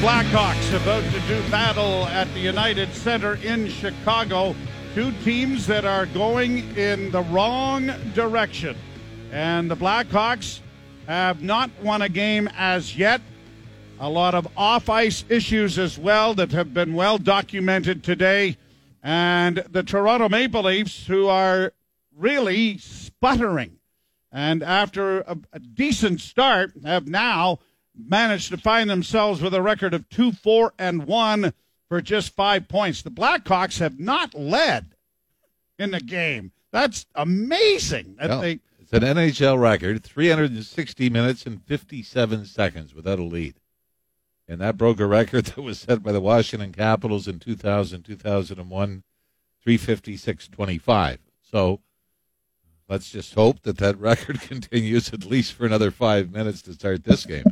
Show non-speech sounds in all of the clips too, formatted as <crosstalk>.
Blackhawks about to do battle at the United Center in Chicago. Two teams that are going in the wrong direction. And the Blackhawks have not won a game as yet. A lot of off ice issues as well that have been well documented today. And the Toronto Maple Leafs, who are really sputtering. And after a, a decent start, have now managed to find themselves with a record of 2 4 and 1 for just five points. The Blackhawks have not led in the game. That's amazing. That Well, they, it's an NHL record 360 minutes and 57 seconds without a lead. And that broke a record <laughs> that was set by the Washington Capitals in 2000 2001, 356.25. So let's just hope that that <laughs> record <laughs> continues at least for another five minutes to start this game.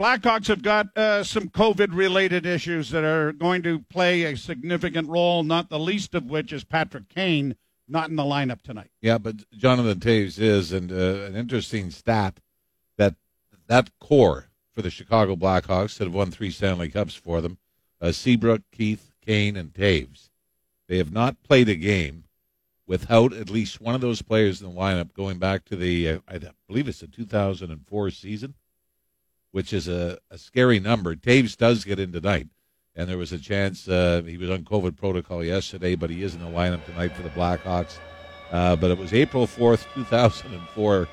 Blackhawks have got uh, some COVID related issues that are going to play a significant role, not the least of which is Patrick Kane not in the lineup tonight. Yeah, but Jonathan Toews is, and uh, an interesting stat that that core for the Chicago Blackhawks that have won three Stanley Cups for them, uh, Seabrook, Keith, Kane, and Toews, they have not played a game without at least one of those players in the lineup going back to the, uh, I believe it's the 2004 season, which is a, a scary number. Toews does get in tonight. And there was a chance uh, he was on COVID protocol yesterday, but he is in the lineup tonight for the Blackhawks. Uh, but it was April 4th, 2004,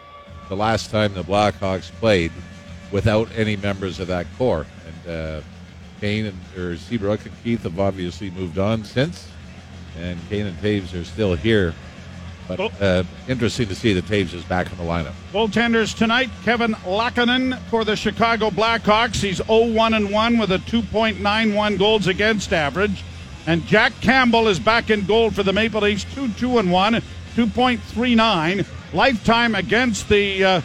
the last time the Blackhawks played without any members of that core. And uh, Kane and or Seabrook and Keith have obviously moved on since, and Kane and Toews are still here. But uh, interesting to see that Toews is back in the lineup. Goaltenders tonight, Kevin Lankinen for the Chicago Blackhawks. He's 0-1 and 1 with a 2.91 goals against average. And Jack Campbell is back in goal for the Maple Leafs, 2-2 and 1, 2.39. Lifetime against the uh,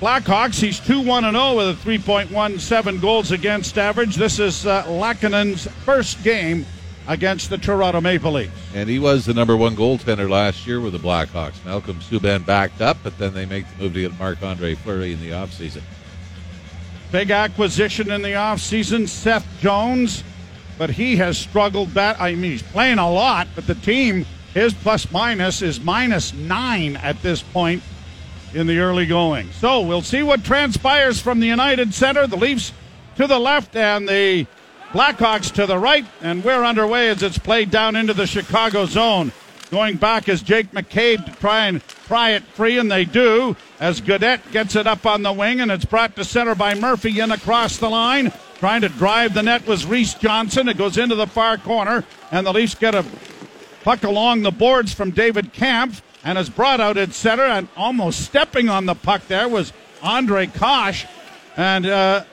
Blackhawks, he's 2-1 and 0 with a 3.17 goals against average. This is uh, Lankinen's first game against the Toronto Maple Leafs. And he was the number one goaltender last year with the Blackhawks. Malcolm Subban backed up, but then they make the move to get Marc Andre Fleury in the offseason. Big acquisition in the offseason, Seth Jones, but he has struggled that. I mean, he's playing a lot, but the team, his plus minus is minus nine at this point in the early going. So we'll see what transpires from the United Center. The Leafs to the left and the Blackhawks to the right, and we're underway as it's played down into the Chicago zone. Going back is Jake McCabe to try and pry it free, and they do. As Gaudette gets it up on the wing, and it's brought to center by Murphy in across the line. Trying to drive the net was Reese Johnson. It goes into the far corner, and the Leafs get a puck along the boards from David Kämpf, and is brought out at center, and almost stepping on the puck there was Ondrej Kase. And uh,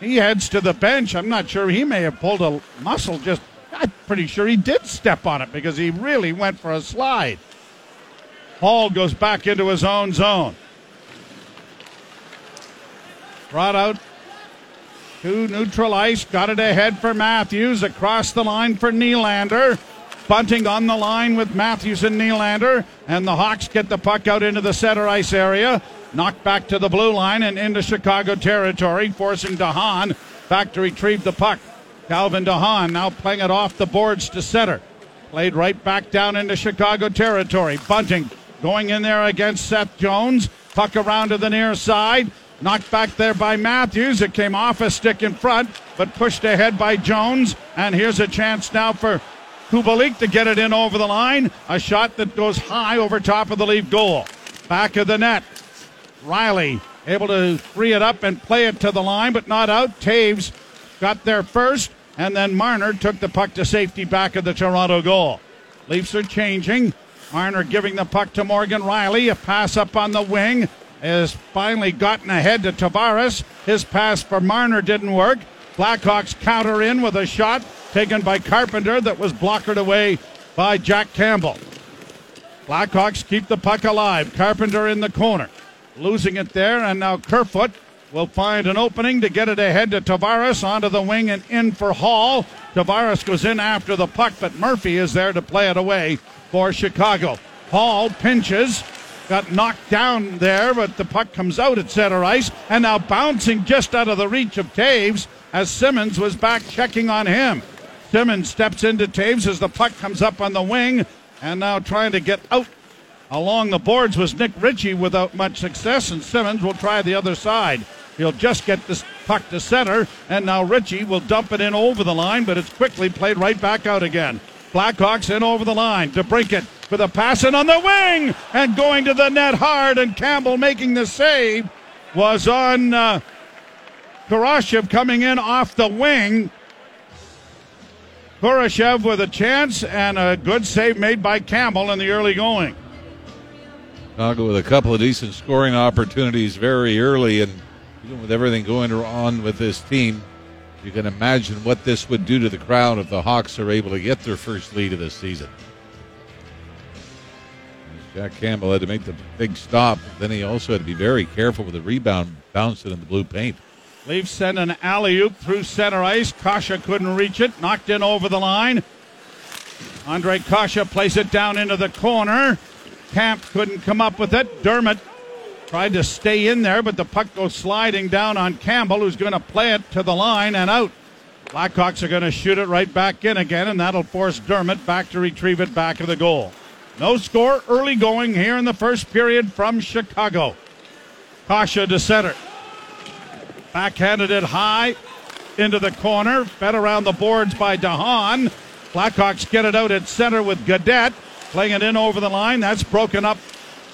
he heads to the bench. I'm not sure he may have pulled a muscle. Just, I'm pretty sure he did step on it because he really went for a slide. Holl goes back into his own zone. Brought out to neutral ice. Got it ahead for Matthews. Across the line for Nylander. Bunting on the line with Matthews and Nylander. And the Hawks get the puck out into the center ice area. Knocked back to the blue line and into Chicago territory, forcing DeHaan back to retrieve the puck. Calvin DeHaan now playing it off the boards to center. Played right back down into Chicago territory. Bunting going in there against Seth Jones. Puck around to the near side. Knocked back there by Matthews. It came off a stick in front, but pushed ahead by Jones. And here's a chance now for Kubalik to get it in over the line. A shot that goes high over top of the Leaf goal. Back of the net. Rielly able to free it up and play it to the line, but not out. Toews got there first, and then Marner took the puck to safety back of the Toronto goal. Leafs are changing. Marner giving the puck to Morgan Rielly. A pass up on the wing has finally gotten ahead to Tavares. His pass for Marner didn't work. Blackhawks counter in with a shot taken by Carpenter that was blockered away by Jack Campbell. Blackhawks keep the puck alive. Carpenter in the corner. Losing it there, and now Kerfoot will find an opening to get it ahead to Tavares onto the wing and in for Holl. Tavares goes in after the puck, but Murphy is there to play it away for Chicago. Holl pinches, got knocked down there, but the puck comes out at center ice, and now bouncing just out of the reach of Toews as Simmonds was back checking on him. Simmonds steps into Toews as the puck comes up on the wing, and now trying to get out along the boards was Nick Ritchie without much success, and Simmonds will try the other side. He'll just get this puck to center, and now Ritchie will dump it in over the line, but it's quickly played right back out again. Blackhawks in over the line. to DeBrincat with a pass on the wing and going to the net hard, and Campbell making the save was on uh, Kurashev coming in off the wing. Kurashev with a chance and a good save made by Campbell in the early going. Chicago with a couple of decent scoring opportunities very early, and with everything going on with this team, you can imagine what this would do to the crowd if the Hawks are able to get their first lead of the season. Jack Campbell had to make the big stop. Then he also had to be very careful with the rebound bouncing in the blue paint. Leafs send an alley oop through center ice. Kase couldn't reach it. Knocked in over the line. Ondrej Kase plays it down into the corner. Kämpf couldn't come up with it. Dermott tried to stay in there, but the puck goes sliding down on Campbell, who's going to play it to the line and out. Blackhawks are going to shoot it right back in again, and that'll force Dermott back to retrieve it back of the goal. No score early going here in the first period from Chicago. Kase to center. Backhanded it high into the corner. Fed around the boards by DeHaan. Blackhawks get it out at center with Gaudette. Playing it in over the line. That's broken up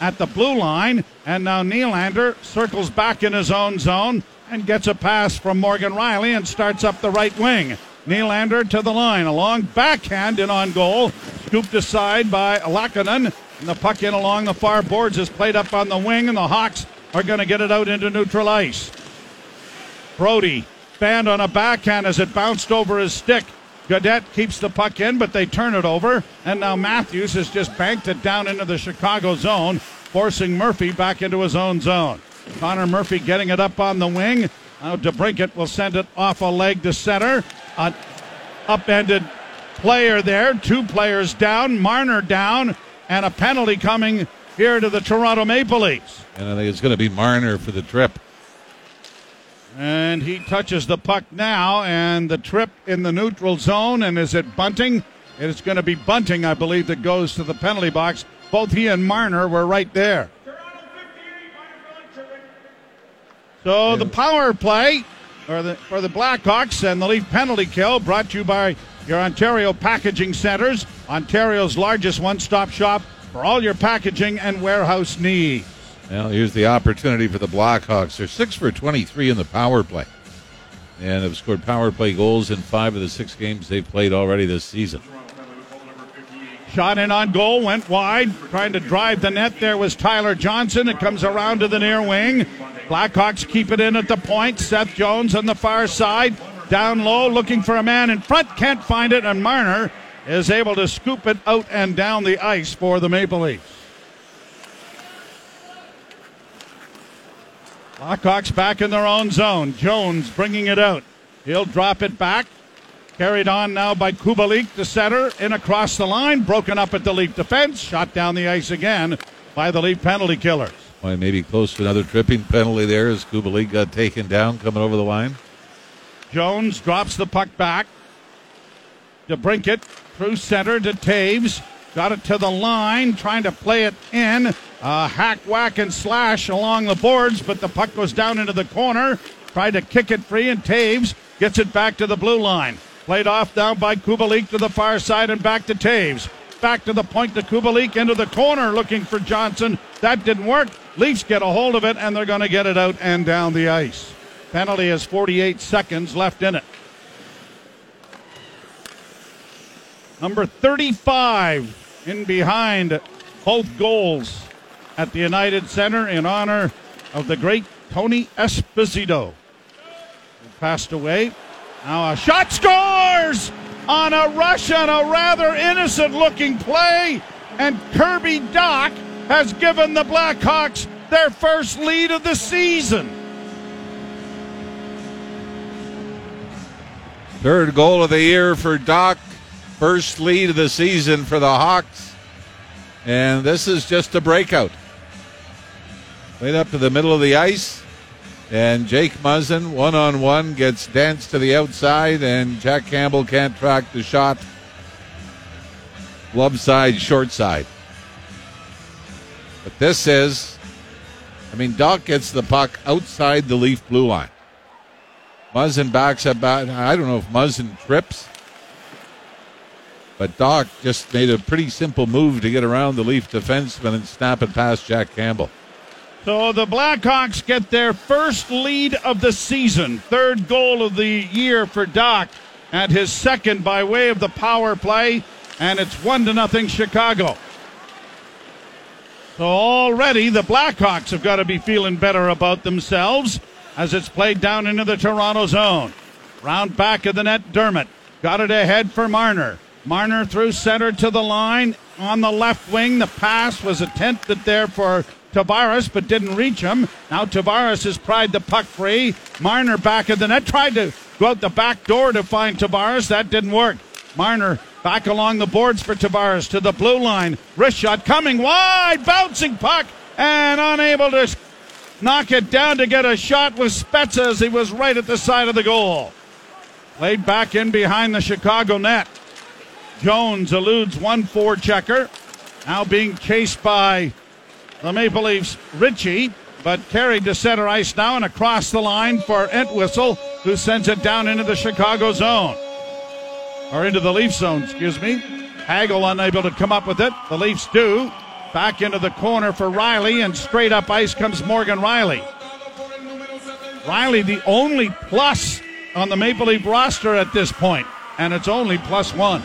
at the blue line. And now Nylander circles back in his own zone and gets a pass from Morgan Rielly and starts up the right wing. Nylander to the line. A long backhand in on goal. Scooped aside by Lankinen. And the puck in along the far boards is played up on the wing, and the Hawks are going to get it out into neutral ice. Brodie banned on a backhand as it bounced over his stick. Gaudette keeps the puck in, but they turn it over. And now Matthews has just banked it down into the Chicago zone, forcing Murphy back into his own zone. Connor Murphy getting it up on the wing. Now DeBrincat will send it off a leg to center. An upended player there. Two players down. Marner down. And a penalty coming here to the Toronto Maple Leafs. And I think it's going to be Marner for the trip. And he touches the puck now, and the trip in the neutral zone. And is it Bunting? It's going to be Bunting, I believe, that goes to the penalty box. Both he and Marner were right there. So the power play for the, for the Blackhawks and the Leaf penalty kill brought to you by your Ontario Packaging Centers, Ontario's largest one stop shop for all your packaging and warehouse needs. Well, here's the opportunity for the Blackhawks. They're six for 23 in the power play, and have scored power play goals in five of the six games they've played already this season. Shot in on goal, went wide, trying to drive the net. There was Tyler Johnson. It comes around to the near wing. Blackhawks keep it in at the point. Seth Jones on the far side, down low, looking for a man in front, can't find it, and Marner is able to scoop it out and down the ice for the Maple Leafs. Blackhawks back in their own zone. Jones bringing it out. He'll drop it back. Carried on now by Kubalik, the center, in across the line, broken up at the Leaf defense, shot down the ice again by the Leaf penalty killers. Why, maybe close to another tripping penalty there as Kubalik got taken down coming over the line. Jones drops the puck back. DeBrincat through center to Toews. Got it to the line, trying to play it in. Uh, hack, whack, and slash along the boards, but the puck goes down into the corner. Tried to kick it free, and Toews gets it back to the blue line. Played off down by Kubalik to the far side and back to Toews. Back to the point to Kubalik into the corner looking for Johnson. That didn't work. Leafs get a hold of it and they're going to get it out and down the ice. Penalty has 48 seconds left in it. Number 35 in behind both goals at the United Center in honor of the great Tony Esposito, who passed away. Now a shot scores on a rush a rather innocent looking play, and Kirby Dach has given the Blackhawks their first lead of the season. Third goal of the year for Dach. First lead of the season for the Hawks. And this is just a breakout. Right up to the middle of the ice. And Jake Muzzin, one on one, gets danced to the outside, and Jack Campbell can't track the shot. Glove side, short side. But this is, I mean, Dach gets the puck outside the Leaf blue line. Muzzin backs up. I don't know if Muzzin trips, but Dach just made a pretty simple move to get around the Leaf defenseman and snap it past Jack Campbell. So the Blackhawks get their first lead of the season, third goal of the year for Dach, and his second by way of the power play, and it's one to nothing Chicago. So already the Blackhawks have got to be feeling better about themselves as it's played down into the Toronto zone. Round back of the net, Dermott got it ahead for Marner. Marner through center to the line on the left wing. The pass was attempted there for Tavares, but didn't reach him. Now Tavares has pried the puck free. Marner back of the net tried to go out the back door to find Tavares. That didn't work. Marner back along the boards for Tavares to the blue line. Wrist shot coming wide, bouncing puck, and unable to knock it down to get a shot with Spezza as he was right at the side of the goal. Played back in behind the Chicago net. Jones eludes one four checker. Now being chased by the Maple Leafs, Ritchie, but carried to center ice now and across the line for Entwistle, who sends it down into the Chicago zone. Or into the Leaf zone, excuse me. Hagel unable to come up with it. The Leafs do. Back into the corner for Rielly, and straight up ice comes Morgan Rielly. Rielly, the only plus on the Maple Leaf roster at this point, and it's only plus one.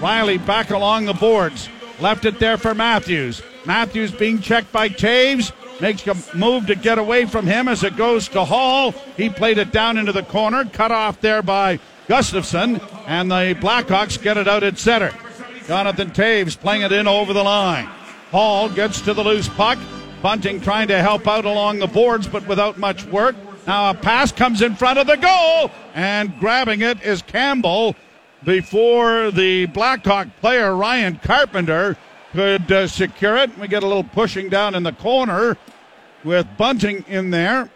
Rielly back along the boards. Left it there for Matthews. Matthews being checked by Toews. Makes a move to get away from him as it goes to Holl. He played it down into the corner. Cut off there by Gustafsson. And the Blackhawks get it out at center. Jonathan Toews playing it in over the line. Holl gets to the loose puck. Bunting trying to help out along the boards, but without much work. Now a pass comes in front of the goal, and grabbing it is Campbell before the Blackhawk player Ryan Carpenter could uh, secure it. We get a little pushing down in the corner with Bunting in there.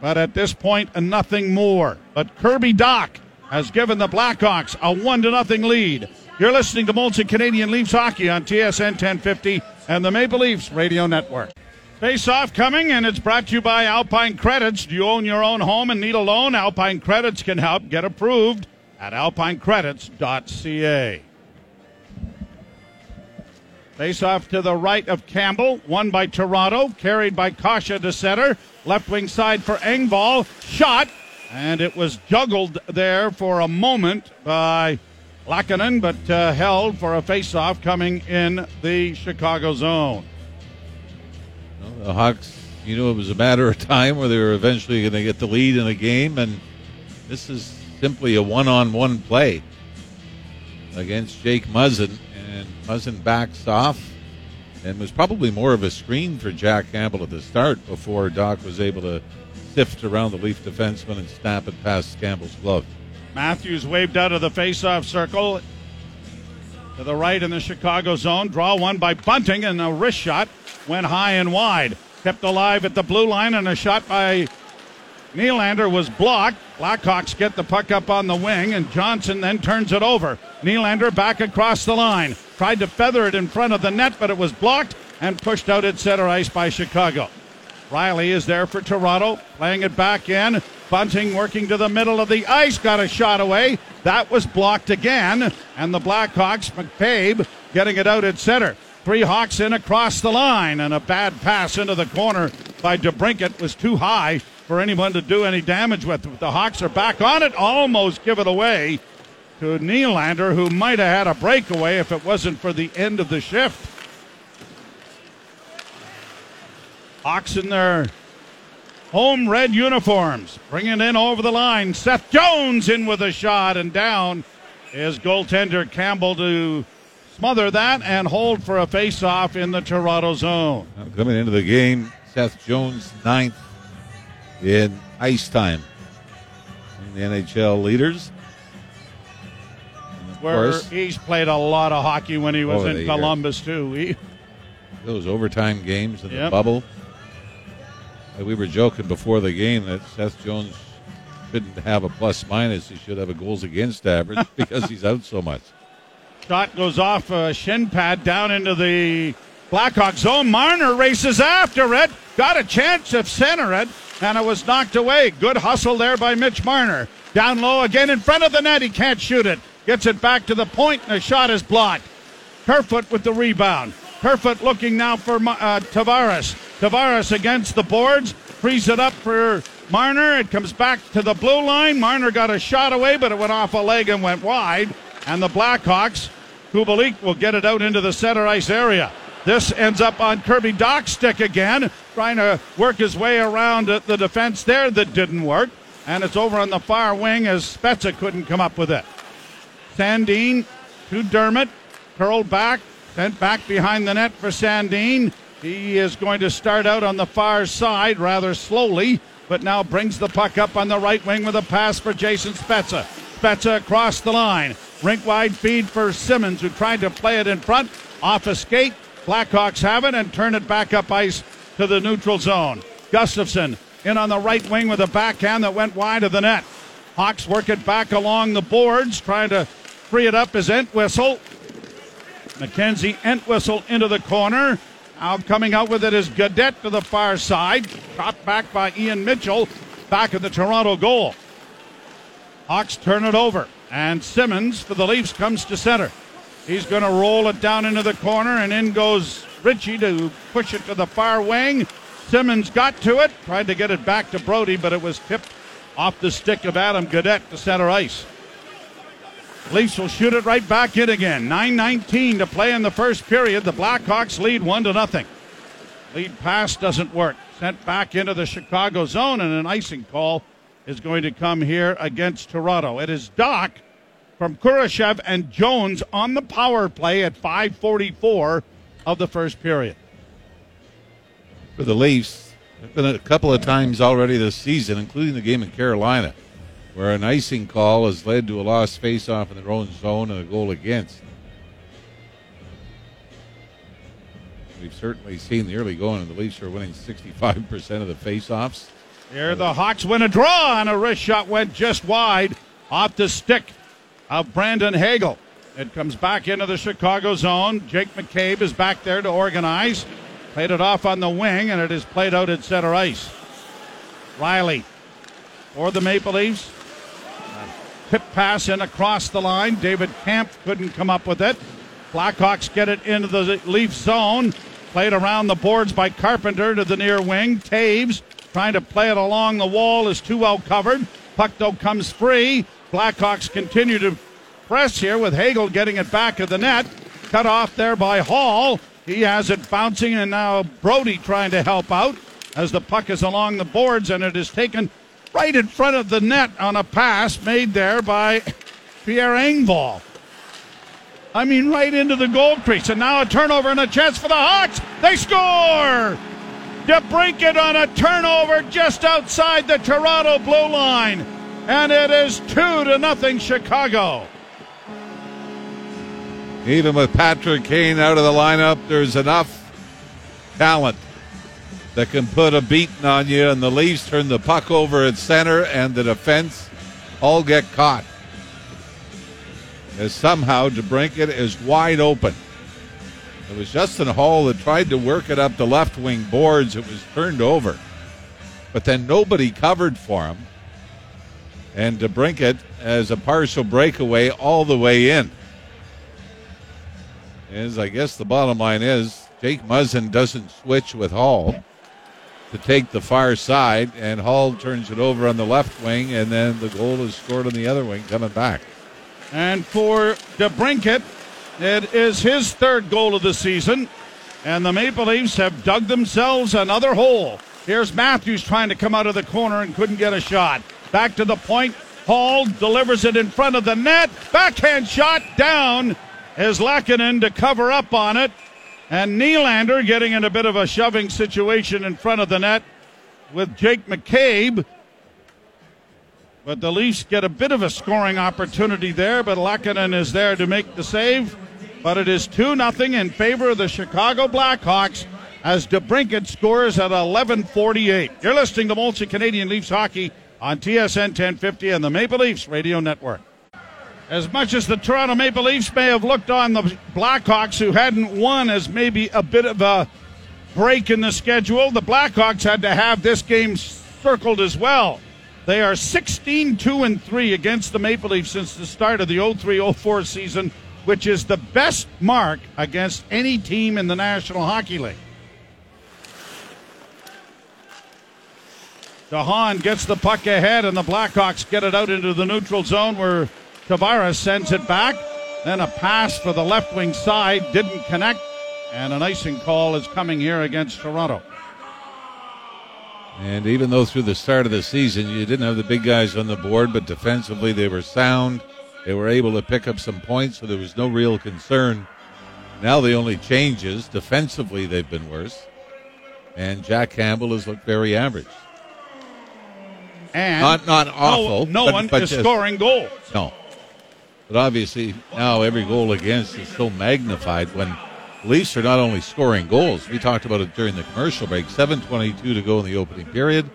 But at this point, nothing more. But Kirby Dach has given the Blackhawks a one to nothing lead. You're listening to Molson Canadian Leafs hockey on TSN 1050 and the Maple Leafs Radio Network. Face off coming, and it's brought to you by Alpine Credits. Do you own your own home and need a loan? Alpine Credits can help. Get approved at alpinecredits.ca. Face off to the right of Campbell, won by Toronto, carried by Kase to center. Left wing side for Engvall, shot, and it was juggled there for a moment by Lankinen, but uh, held for a face-off coming in the Chicago zone. Well, the Hawks, you know, it was a matter of time where they were eventually going to get the lead in the game, and this is simply a one-on-one play against Jake Muzzin, and Muzzin backs off, and was probably more of a screen for Jack Campbell at the start before Dach was able to sift around the Leaf defenseman and snap it past Campbell's glove. Matthews waved out of the face-off circle to the right in the Chicago zone. Draw one by Bunting, and a wrist shot went high and wide. Kept alive at the blue line, and a shot by Nylander was blocked. Blackhawks get the puck up on the wing, and Johnson then turns it over. Nylander back across the line. Tried to feather it in front of the net, but it was blocked and pushed out at center ice by Chicago. Rielly is there for Toronto, playing it back in. Bunting working to the middle of the ice, got a shot away. That was blocked again, and the Blackhawks, McCabe, getting it out at center. Three Hawks in across the line, and a bad pass into the corner by DeBrincat was too high for anyone to do any damage with. The Hawks are back on it, almost give it away to Nylander, who might have had a breakaway if it wasn't for the end of the shift. Hawks in their home red uniforms, bringing in over the line. Seth Jones in with a shot, and down is goaltender Campbell to smother that and hold for a face-off in the Toronto zone. Coming into the game, Seth Jones ninth in ice time. In the NHL leaders. Where course, he's played a lot of hockey when he was in Columbus year. too. He, those overtime games in yep. the bubble. We were joking before the game that Seth Jones shouldn't have a plus minus. He should have a goals against average <laughs> because he's out so much. Shot goes off a shin pad down into the Blackhawk zone. Marner races after it. Got a chance of center it, and it was knocked away. Good hustle there by Mitch Marner. Down low again in front of the net. He can't shoot it. Gets it back to the point, and the shot is blocked. Kerfoot with the rebound. Kerfoot looking now for uh, Tavares. Tavares against the boards. Frees it up for Marner. It comes back to the blue line. Marner got a shot away, but it went off a leg and went wide. And the Blackhawks, Kubalik will get it out into the center ice area. This ends up on Kirby Dach's stick again, trying to work his way around the defense there that didn't work. And it's over on the far wing as Spezza couldn't come up with it. Sandin to Dermott, curled back, sent back behind the net for Sandin. He is going to start out on the far side rather slowly, but now brings the puck up on the right wing with a pass for Jason Spezza. Spezza across the line. Rink wide feed for Simmonds, who tried to play it in front. Off a skate. Blackhawks have it and turn it back up ice to the neutral zone. Gustafsson in on the right wing with a backhand that went wide of the net. Hawks work it back along the boards, trying to free it up as Entwistle. Mackenzie Entwistle into the corner. Now coming out with it is Gaudette to the far side. Caught back by Ian Mitchell. Back at the Toronto goal. Hawks turn it over. And Simmonds for the Leafs comes to center. He's going to roll it down into the corner, and in goes Ritchie to push it to the far wing. Simmonds got to it, tried to get it back to Brodie, but it was tipped off the stick of Adam Gaudette to center ice. Leafs will shoot it right back in again. 9.19 to play in the first period. The Blackhawks lead 1 to nothing. Lead pass doesn't work. Sent back into the Chicago zone, and an icing call is going to come here against Toronto. It is Dach from Kurashev and Jones on the power play at 5:44 of the first period. For the Leafs, been a couple of times already this season, including the game in Carolina, where an icing call has led to a lost faceoff in their own zone and a goal against. We've certainly seen the early going, and the Leafs are winning 65% of the faceoffs. Here the Hawks win a draw, and a wrist shot went just wide off the stick of Brandon Hagel. It comes back into the Chicago zone. Jake McCabe is back there to organize. Played it off on the wing, and it is played out at center ice. Rielly for the Maple Leafs. Tip pass in across the line. David Kämpf couldn't come up with it. Blackhawks get it into the Leaf zone. Played around the boards by Carpenter to the near wing. Toews trying to play it along the wall is too well covered. Puck though comes free. Blackhawks continue to press here with Hagel getting it back of the net. Cut off there by Holl. He has it bouncing, and now Brodie trying to help out as the puck is along the boards, and it is taken right in front of the net on a pass made there by Pierre Engvall. I mean, right into the goal crease. And now a turnover and a chance for the Hawks. They score! DeBrincat on a turnover just outside the Toronto blue line. And it is two to nothing Chicago. Even with Patrick Kane out of the lineup, there's enough talent that can put a beating on you, and the Leafs turn the puck over at center, and the defense all get caught. As somehow DeBrincat is wide open. It was Justin Holl that tried to work it up the left wing boards. It was turned over. But then nobody covered for him. And DeBrincat as a partial breakaway all the way in. As I guess the bottom line is, Jake Muzzin doesn't switch with Holl to take the far side, and Holl turns it over on the left wing, and then the goal is scored on the other wing coming back. And for DeBrincat, it is his third goal of the season, and the Maple Leafs have dug themselves another hole. Here's Matthews trying to come out of the corner and couldn't get a shot. Back to the point. Holl delivers it in front of the net. Backhand shot down is Lankinen to cover up on it. And Nylander getting in a bit of a shoving situation in front of the net with Jake McCabe. But the Leafs get a bit of a scoring opportunity there, but Lankinen is there to make the save. But it is 2 0 in favor of the Chicago Blackhawks as DeBrincat scores at 11:48. You're listening to Molson Canadian Leafs hockey on TSN 1050 and the Maple Leafs Radio Network. As much as the Toronto Maple Leafs may have looked on the Blackhawks, who hadn't won, as maybe a bit of a break in the schedule, the Blackhawks had to have this game circled as well. They are 16 2 and 3 against the Maple Leafs since the start of the 03 04 season, which is the best mark against any team in the National Hockey League. DeHaan gets the puck ahead, and the Blackhawks get it out into the neutral zone where Tavares sends it back. Then a pass for the left wing side didn't connect, and an icing call is coming here against Toronto. And even though through the start of the season you didn't have the big guys on the board, but defensively they were sound, they were able to pick up some points, so there was no real concern. Now the only change is defensively they've been worse, and Jack Campbell has looked very average. And Not not awful. no, no but, one but is just- scoring goals. No. But obviously now every goal against is so magnified when Leafs are not only scoring goals. We talked about it during the commercial break. 7:22 to go in the opening period.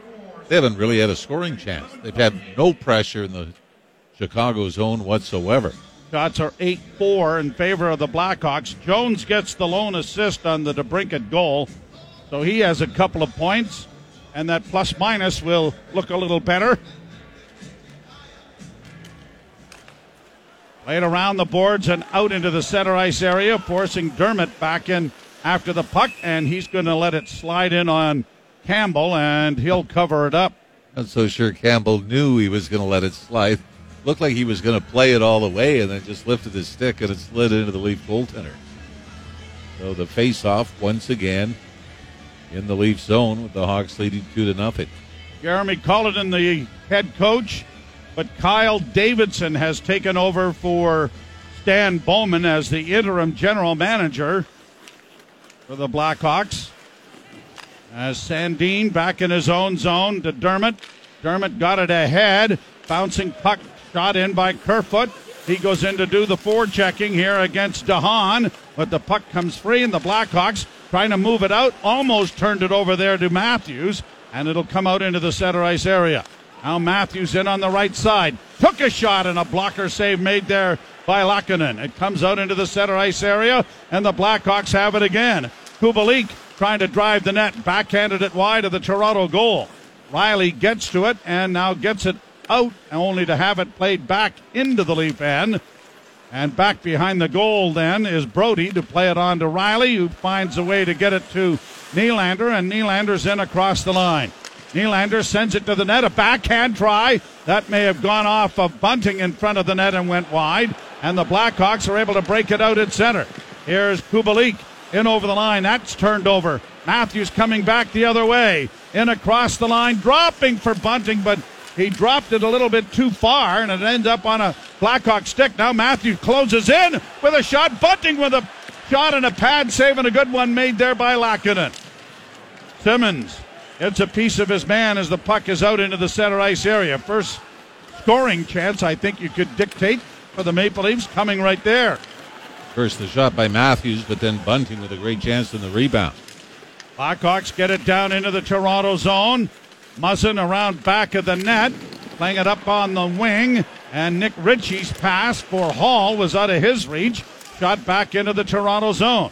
They haven't really had a scoring chance. They've had no pressure in the Chicago zone whatsoever. Shots are 8 4 in favor of the Blackhawks. Jones gets the lone assist on the DeBrincat goal, so he has a couple of points, and that plus minus will look a little better. Played around the boards and out into the center ice area, forcing Dermott back in after the puck, and he's going to let it slide in on Campbell, and he'll cover it up. Not so sure Campbell knew he was going to let it slide. Looked like he was going to play it all the way and then just lifted his stick and it slid into the Leaf goaltender. So the face-off once again in the Leaf zone with the Hawks leading two to nothing. Jeremy Cullinan, the head coach, but Kyle Davidson has taken over for Stan Bowman as the interim general manager for the Blackhawks. As Sandin back in his own zone to Dermott. Dermott got it ahead. Bouncing puck shot in by Kerfoot. He goes in to do the forechecking here against DeHaan, but the puck comes free, and the Blackhawks trying to move it out. Almost turned it over there to Matthews, and it'll come out into the center ice area. Now Matthews in on the right side. Took a shot, and a blocker save made there by Lankinen. It comes out into the center ice area, and the Blackhawks have it again. Kubalik trying to drive the net, backhanded it wide of the Toronto goal. Rielly gets to it and now gets it out, only to have it played back into the Leaf end. And back behind the goal then is Brodie to play it on to Riley, who finds a way to get it to Nylander, and Nylander's in across the line. Nylander sends it to the net, a backhand try. That may have gone off of Bunting in front of the net and went wide. And the Blackhawks are able to break it out at center. Here's Kubalik in over the line. That's turned over. Matthews coming back the other way. In across the line, dropping for Bunting, but he dropped it a little bit too far, and it ends up on a Blackhawk stick. Now Matthews closes in with a shot. Bunting with a shot and a pad save, and a good one made there by Lankinen. Simmonds gets a piece of his man as the puck is out into the center ice area. First scoring chance I think you could dictate for the Maple Leafs coming right there. First the shot by Matthews, but then Bunting with a great chance in the rebound. Blackhawks get it down into the Toronto zone. Muzzin around back of the net, playing it up on the wing, and Nick Ritchie's pass for Holl was out of his reach. Shot back into the Toronto zone.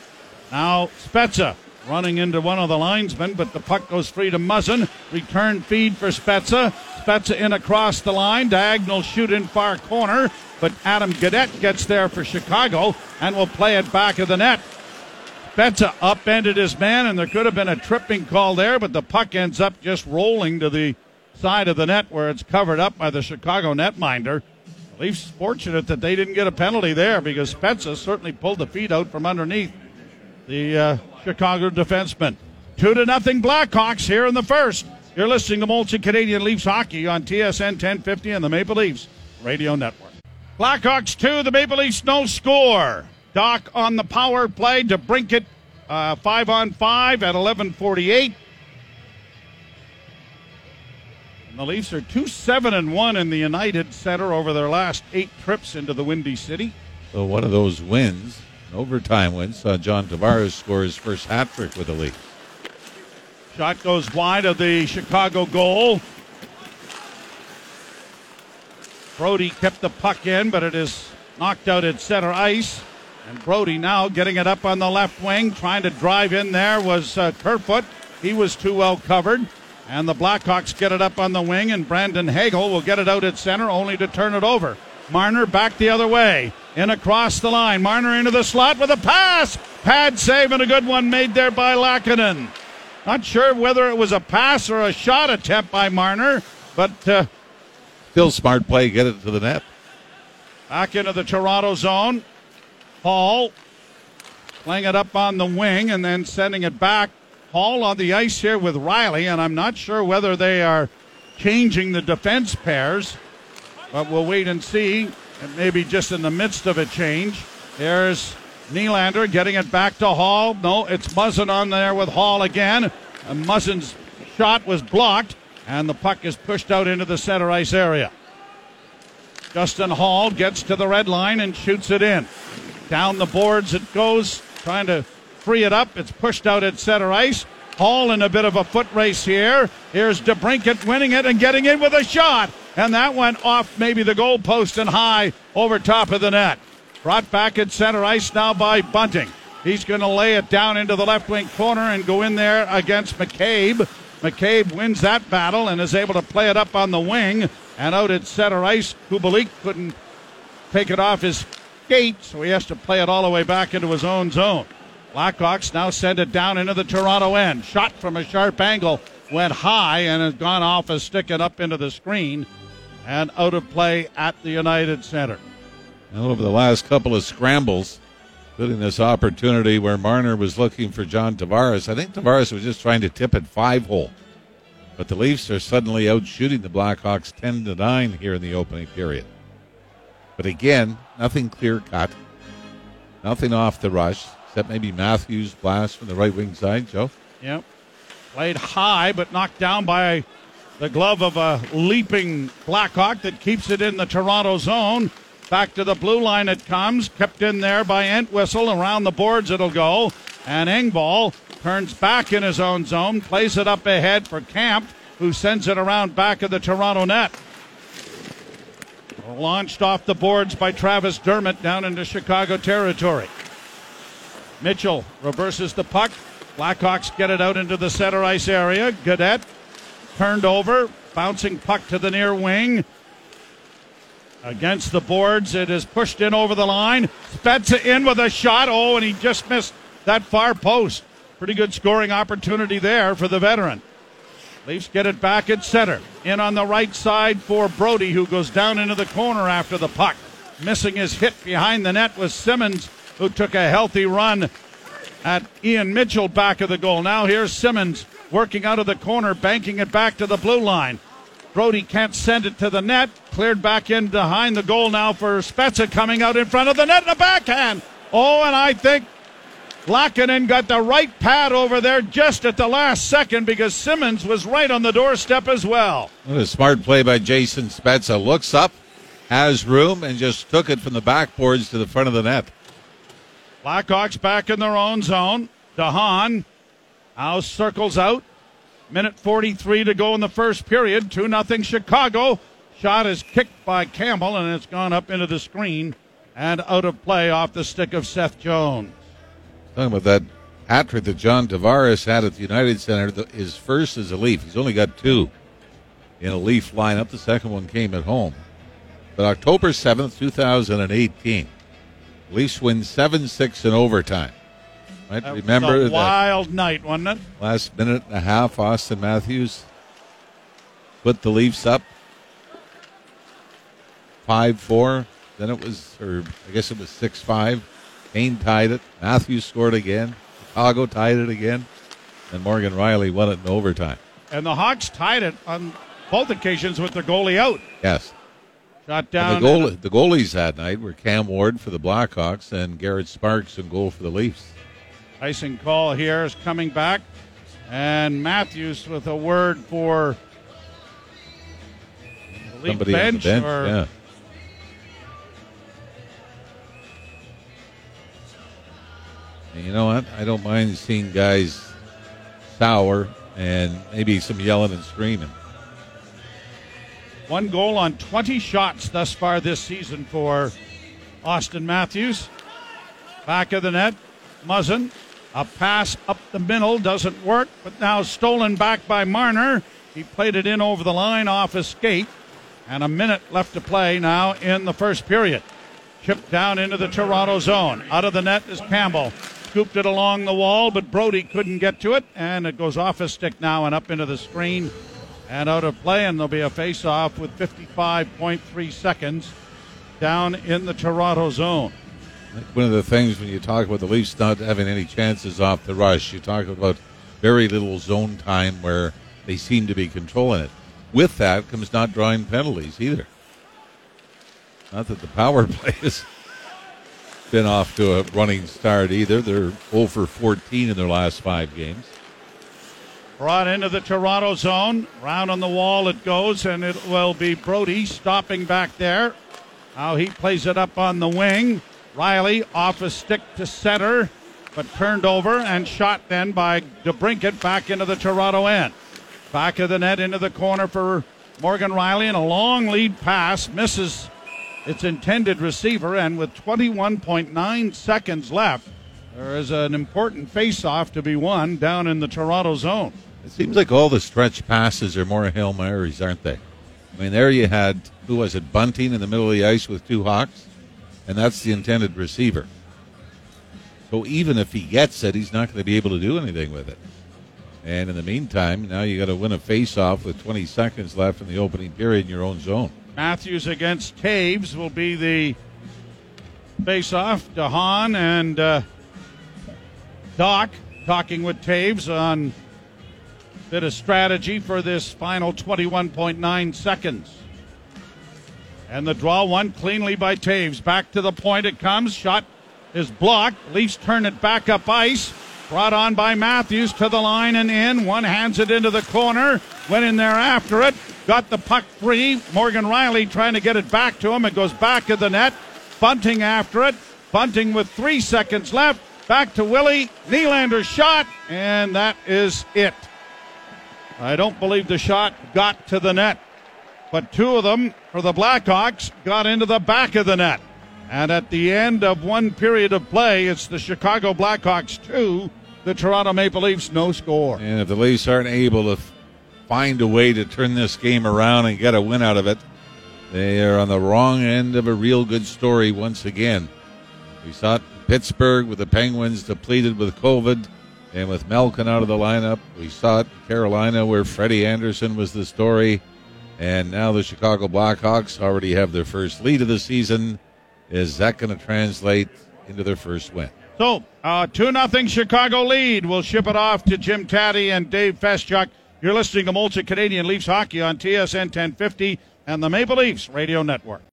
Now Spezza running into one of the linesmen, but the puck goes free to Muzzin. Return feed for Spezza. Spezza in across the line. Diagonal shoot in far corner, but Adam Gaudette gets there for Chicago and will play it back of the net. Spezza upended his man, and there could have been a tripping call there, but the puck ends up just rolling to the side of the net where it's covered up by the Chicago netminder. Leafs fortunate that they didn't get a penalty there because Spezza certainly pulled the feet out from underneath the uh, Chicago defenseman. Two to nothing Blackhawks here in the first. You're listening to Molson Canadian Leafs hockey on TSN 1050 and the Maple Leafs Radio Network. Blackhawks two, the Maple Leafs no score. Dach on the power play DeBrincat, uh, five on five at 11:48. And the Leafs are two seven and one in the United Center over their last eight trips into the Windy City. So one of those wins, overtime win, saw John Tavares score his first hat trick with the Leafs. Shot goes wide of the Chicago goal. Brodie kept the puck in, but it is knocked out at center ice. And Brodie now getting it up on the left wing, trying to drive in there was uh, Kerfoot. He was too well covered. And the Blackhawks get it up on the wing, and Brandon Hagel will get it out at center, only to turn it over. Marner back the other way. In across the line. Marner into the slot with a pass. Pad save and a good one made there by Lankinen. Not sure whether it was a pass or a shot attempt by Marner, but uh, Still smart play, get it to the net. back into the Toronto zone. Holl playing it up on the wing and then sending it back. Holl on the ice here with Rielly, and I'm not sure whether they are changing the defense pairs, but we'll wait and see. It may be just in the midst of a change. There's Nylander getting it back to Holl. No, it's Muzzin on there with Holl again. And Muzzin's shot was blocked, and the puck is pushed out into the center ice area. Justin Holl gets to the red line and shoots it in. Down the boards it goes, trying to free it up. It's pushed out at center ice. Holl in a bit of a foot race here. Here's DeBrincat winning it and getting in with a shot. And that went off maybe the goal post and high over top of the net. Brought back at center ice now by Bunting. He's going to lay it down into the left wing corner and go in there against McCabe. McCabe wins that battle and is able to play it up on the wing and out at center ice. Kubalik couldn't take it off his skate, so he has to play it all the way back into his own zone. Blackhawks now send it down into the Toronto end. Shot from a sharp angle went high and has gone off a stick and up into the screen and out of play at the United Center. And over the last couple of scrambles, including this opportunity where Marner was looking for John Tavares, I think Tavares was just trying to tip it five hole. But the Leafs are suddenly out shooting the Blackhawks 10 to 9 here in the opening period. But again, nothing clear cut, nothing off the rush, except maybe Matthews' blast from the right wing side, Joe. Yep. Played high, but knocked down by the glove of a leaping Blackhawk that keeps it in the Toronto zone. Back to the blue line it comes, kept in there by Entwistle. Around the boards it'll go. And Engvall turns back in his own zone, plays it up ahead for Kämpf, who sends it around back of the Toronto net. Launched off the boards by Travis Dermott down into Chicago territory. Mitchell reverses the puck. Blackhawks get it out into the center ice area. Gaudette turned over, bouncing puck to the near wing. Against the boards, it is pushed in over the line. Spezza in with a shot. Oh, and he just missed that far post. Pretty good scoring opportunity there for the veteran. Leafs get it back at center. In on the right side for Brodie, who goes down into the corner after the puck. Missing his hit behind the net was Simmonds, who took a healthy run at Ian Mitchell back of the goal. Now here's Simmonds working out of the corner, banking it back to the blue line. Brodie can't send it to the net. Cleared back in behind the goal now for Spezza coming out in front of the net in a backhand. Oh, and I think Lankinen got the right pad over there just at the last second because Simmonds was right on the doorstep as well. What a smart play by Jason Spezza. Looks up, has room, and just took it from the backboards to the front of the net. Blackhawks back in their own zone. DeHaan now circles out. Minute 43 to go in the first period. 2 0 Chicago. Shot is kicked by Campbell and it's gone up into the screen and out of play off the stick of Seth Jones. Talking about that hat trick that John Tavares had at the United Center, the, his first as a Leaf. He's only got two in a Leaf lineup. The second one came at home. But October 7th, 2018, Leafs win 7 6 in overtime. Right? That was Remember a that wild night, wasn't it? last minute and a half, Auston Matthews put the Leafs up 5 4. Then it was, or I guess it was 6 5. Kane tied it. Matthews scored again. Chicago tied it again. And Morgan Rielly won it in overtime. And the Hawks tied it on both occasions with their goalie out. Yes. Shot down. And the, goal, the goalies that night were Cam Ward for the Blackhawks and Garret Sparks in goal for the Leafs. Icing call here is coming back. And Matthews with a word for the Somebody bench, bench. or Yeah. And you know what? I don't mind seeing guys sour and maybe some yelling and screaming. One goal on 20 shots thus far this season for Auston Matthews. Back of the net, Muzzin. A pass up the middle doesn't work, but now stolen back by Marner. He played it in over the line off his skate. And a minute left to play now in the first period. Chipped down into the Toronto zone. Out of the net is Campbell. Scooped it along the wall, but Brodie couldn't get to it. And it goes off his stick now and up into the screen and out of play. And there'll be a face off with 55.3 seconds down in the Toronto zone. One of the things when you talk about the Leafs not having any chances off the rush, you talk about very little zone time where they seem to be controlling it. With that comes not drawing penalties either. Not that the power <laughs> play has been off to a running start either. They're 0 for 14 in their last five games. Brought into the Toronto zone. Round on the wall it goes, and it will be Brodie stopping back there. Now he plays it up on the wing. Rielly off a stick to center, but turned over and shot then by DeBrincat back into the Toronto end. Back of the net into the corner for Morgan Rielly, and a long lead pass misses its intended receiver, and with 21.9 seconds left, there is an important face-off to be won down in the Toronto zone. It seems like all the stretch passes are more Hail Marys, aren't they? I mean, there you had, who was it, Bunting in the middle of the ice with two Hawks? And that's the intended receiver. So even if he gets it, he's not going to be able to do anything with it. And in the meantime, now you got to win a face-off with 20 seconds left in the opening period in your own zone. Matthews against Toews will be the face-off. DeHaan and uh, Dach talking with Toews on bit of strategy for this final 21.9 seconds. And the draw one cleanly by Toews. Back to the point it comes. Shot is blocked. Leafs turn it back up ice. Brought on by Matthews to the line and in. One hands it into the corner. Went in there after it. Got the puck free. Morgan Rielly trying to get it back to him. It goes back of the net. Bunting after it. Bunting with three seconds left. Back to Willie. Nylander shot. And that is it. I don't believe the shot got to the net but two of them for the Blackhawks got into the back of the net. And at the end of one period of play, it's the Chicago Blackhawks two, the Toronto Maple Leafs no score. And if the Leafs aren't able to find a way to turn this game around and get a win out of it, they are on the wrong end of a real good story once again. We saw it in Pittsburgh with the Penguins depleted with COVID and with Malkin out of the lineup. We saw it in Carolina where Freddie Andersen was the story. And now the Chicago Blackhawks already have their first lead of the season. Is that going to translate into their first win? So, uh, 2 nothing Chicago lead. We'll ship it off to Jim Tatti and Dave Feschuk. You're listening to Molson Canadian Leafs Hockey on TSN 1050 and the Maple Leafs Radio Network.